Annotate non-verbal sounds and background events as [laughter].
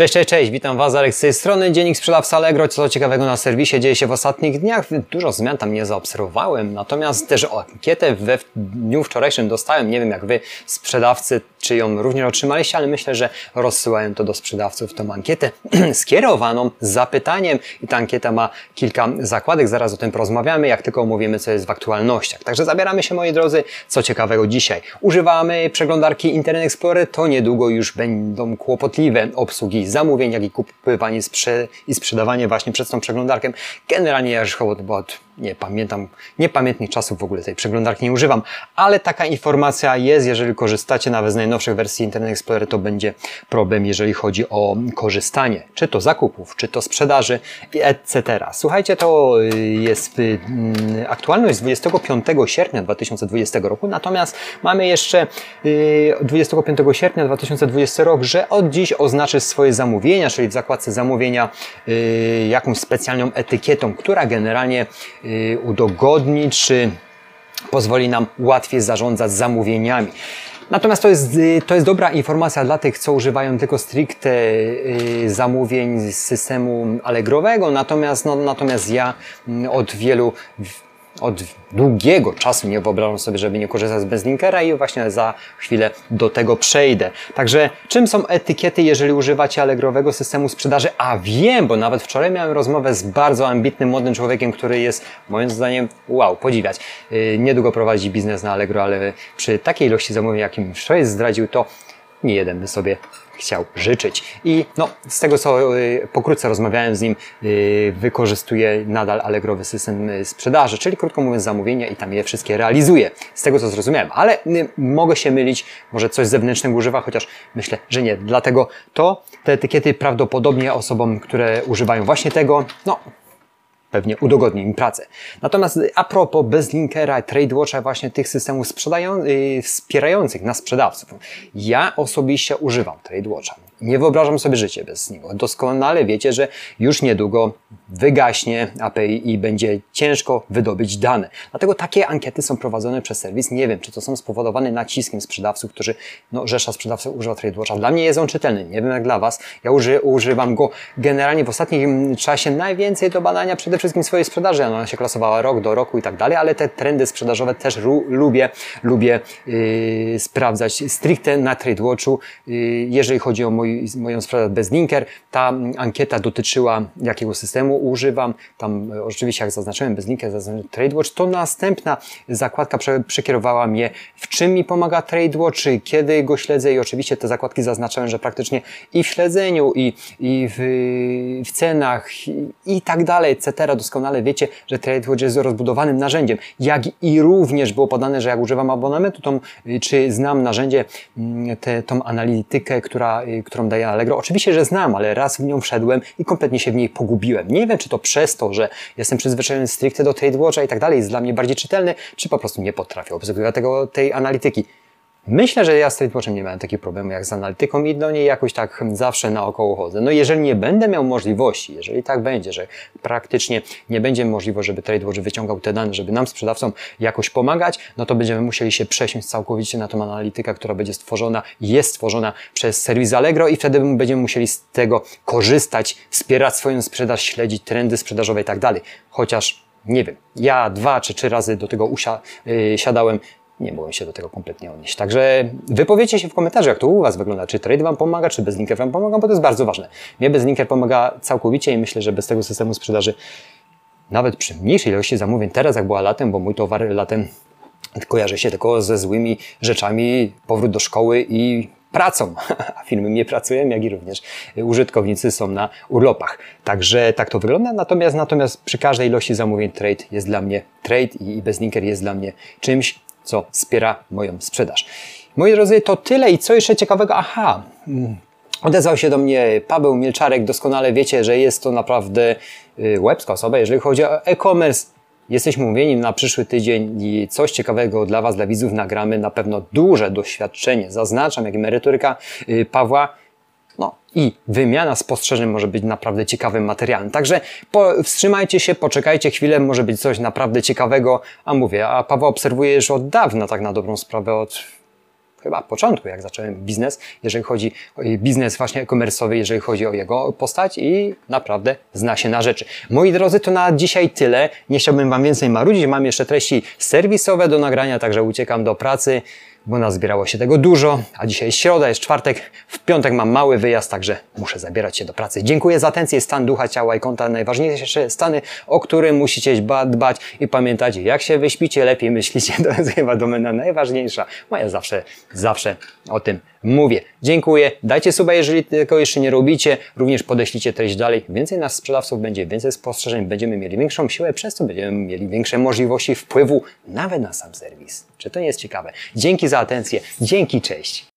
Cześć, cześć, cześć, witam Was, Aleks z tej strony, Dziennik Sprzedawca Allegro, co ciekawego na serwisie dzieje się w ostatnich dniach, dużo zmian tam nie zaobserwowałem, natomiast też ankietę we dniu wczorajszym dostałem, nie wiem jak Wy sprzedawcy, czy ją również otrzymaliście, ale myślę, że rozsyłałem to do sprzedawców, tą ankietę [clears throat] skierowaną z zapytaniem. I ta ankieta ma kilka zakładek, zaraz o tym porozmawiamy, jak tylko omówimy, co jest w aktualnościach. Także zabieramy się, moi drodzy, co ciekawego dzisiaj. Używamy przeglądarki Internet Explorer, to niedługo już będą kłopotliwe obsługi zamówień, jak i kupywanie sprze i sprzedawanie właśnie przez tą przeglądarkę. Generalnie ja już od, nie pamiętam, niepamiętnych czasów w ogóle tej przeglądarki nie używam, ale taka informacja jest, jeżeli korzystacie nawet z najnowszych wersji Internet Explorer, to będzie problem, jeżeli chodzi o korzystanie, czy to zakupów, czy to sprzedaży, etc. Słuchajcie, to y, jest y, mm, aktualność z 25 sierpnia 2020 roku, natomiast mamy jeszcze 25 y, sierpnia 2020 rok, że od dziś oznaczy swoje zamówienia, czyli w zakładce zamówienia jakąś specjalną etykietą, która generalnie Y, udogodni, czy pozwoli nam łatwiej zarządzać zamówieniami. Natomiast to jest, y, to jest dobra informacja dla tych, co używają tylko stricte y, zamówień z systemu Allegrowego. Natomiast, no, natomiast ja mm, od wielu od długiego czasu nie wyobrażam sobie, żeby nie korzystać z Bezlinkera i właśnie za chwilę do tego przejdę. Także czym są etykiety, jeżeli używacie Allegrowego systemu sprzedaży? A wiem, bo nawet wczoraj miałem rozmowę z bardzo ambitnym, młodym człowiekiem, który jest moim zdaniem wow, podziwiać. Yy, niedługo prowadzi biznes na Allegro, ale przy takiej ilości zamówień, jakim wczoraj zdradził, to nie jeden by sobie chciał życzyć. I no, z tego co y, pokrótce rozmawiałem z nim, y, wykorzystuje nadal Allegrowy system y, sprzedaży, czyli krótko mówiąc zamówienia i tam je wszystkie realizuje. Z tego co zrozumiałem, ale mogę się mylić, może coś zewnętrznego używa, chociaż myślę, że nie. Dlatego to te etykiety prawdopodobnie osobom, które używają właśnie tego, no pewnie udogodni im pracę. Natomiast a propos Bezlinkera, TradeWatcha, właśnie tych systemów sprzedają, yy, wspierających nas sprzedawców. Ja osobiście używam TradeWatcha. Nie wyobrażam sobie życie bez niego. Doskonale wiecie, że już niedługo wygaśnie API i będzie ciężko wydobyć dane. Dlatego takie ankiety są prowadzone przez serwis. Nie wiem, czy to są spowodowane naciskiem sprzedawców, którzy, no, rzesza sprzedawców używa TradeWatcha. Dla mnie jest on czytelny. Nie wiem jak dla Was. Ja uży, używam go generalnie w ostatnim czasie najwięcej do badania przede wszystkim swojej sprzedaży. Ona się klasowała rok do roku i tak dalej, ale te trendy sprzedażowe też lubię, lubię yy, sprawdzać stricte na TradeWatchu, yy, jeżeli chodzi o mój mój, moją sprawę bez linker. Ta ankieta dotyczyła jakiego systemu używam. Tam e, oczywiście jak zaznaczyłem bez linker, zaznaczyłem TradeWatch, to następna zakładka prze, przekierowała mnie w czym mi pomaga TradeWatch, kiedy go śledzę i oczywiście te zakładki zaznaczałem, że praktycznie i w śledzeniu, i, i w, w cenach, i, tak dalej, etc. Doskonale wiecie, że TradeWatch jest rozbudowanym narzędziem. Jak i również było podane, że jak używam abonamentu, to czy znam narzędzie, mm, te, tą analitykę, która, y, którą którą daje Allegro. Oczywiście, że znam, ale raz w nią wszedłem i kompletnie się w niej pogubiłem. Nie wiem, czy to przez to, że jestem przyzwyczajony stricte do TradeWatcha i tak dalej, jest dla mnie bardziej czytelny, czy po prostu nie potrafię obsługiwać tego, tej analityki. Myślę, że ja z TradeWatchem nie miałem takich problemów jak z analityką i do niej jakoś tak zawsze naokoło chodzę. No jeżeli nie będę miał możliwości, jeżeli tak będzie, że praktycznie nie będzie możliwości, żeby TradeWatch wyciągał te dane, żeby nam sprzedawcom jakoś pomagać, no to będziemy musieli się przesiąść całkowicie na tą analitykę, która będzie stworzona, jest stworzona przez serwis Allegro i wtedy będziemy musieli z tego korzystać, wspierać swoją sprzedaż, śledzić trendy sprzedażowe i tak dalej. Chociaż nie wiem, ja dwa czy trzy razy do tego usiadałem, yy, nie mogłem się do tego kompletnie odnieść. Także wypowiedzcie się w komentarzu, jak to u Was wygląda. Czy trade Wam pomaga, czy bezlinker Wam pomaga, bo to jest bardzo ważne. Mnie bezlinker pomaga całkowicie i myślę, że bez tego systemu sprzedaży, nawet przy mniejszej ilości zamówień, teraz jak była latem, bo mój towar latem kojarzy się tylko ze złymi rzeczami, powrót do szkoły i pracą, [laughs] a firmy nie pracują, jak i również użytkownicy są na urlopach. Także tak to wygląda. Natomiast, natomiast przy każdej ilości zamówień trade jest dla mnie trade i bezlinker jest dla mnie czymś, co wspiera moją sprzedaż. Moi drodzy, to tyle i co jeszcze ciekawego? Aha, mm, odezwał się do mnie Paweł Mielczarek. Doskonale wiecie, że jest to naprawdę y, łebska osoba, jeżeli chodzi o e-commerce. Jesteśmy umówieni na przyszły tydzień i coś ciekawego dla Was, dla widzów nagramy. Na pewno duże doświadczenie, zaznaczam, jak merytoryka y, Pawła no i wymiana spostrzeżeń może być naprawdę ciekawym materiałem. Także po, wstrzymajcie się, poczekajcie chwilę, może być coś naprawdę ciekawego. A mówię, a Paweł obserwuje już od dawna, tak na dobrą sprawę, od chyba początku, jak zacząłem biznes, jeżeli chodzi o biznes właśnie e-commerce'owy, jeżeli chodzi o jego postać i naprawdę zna się na rzeczy. Moi drodzy, to na dzisiaj tyle. Nie chciałbym Wam więcej marudzić. Mam jeszcze treści serwisowe do nagrania, także uciekam do pracy bo nazbierało się tego dużo, a dzisiaj jest środa, jest czwartek, w piątek mam mały wyjazd, także muszę zabierać się do pracy. Dziękuję za atencję, stan ducha, ciała i konta, najważniejsze stany, o które musicie dbać i pamiętać, jak się wyśpicie, lepiej myślicie, [laughs] to jest chyba domena najważniejsza, moja zawsze, zawsze o tym mówię. Dziękuję, dajcie suba, jeżeli tego jeszcze nie robicie, również podeślijcie treść dalej, więcej nas sprzedawców będzie, więcej spostrzeżeń, będziemy mieli większą siłę, przez to będziemy mieli większe możliwości wpływu nawet na sam serwis. Czy to nie jest ciekawe? Dzięki za atencję, dzięki, cześć.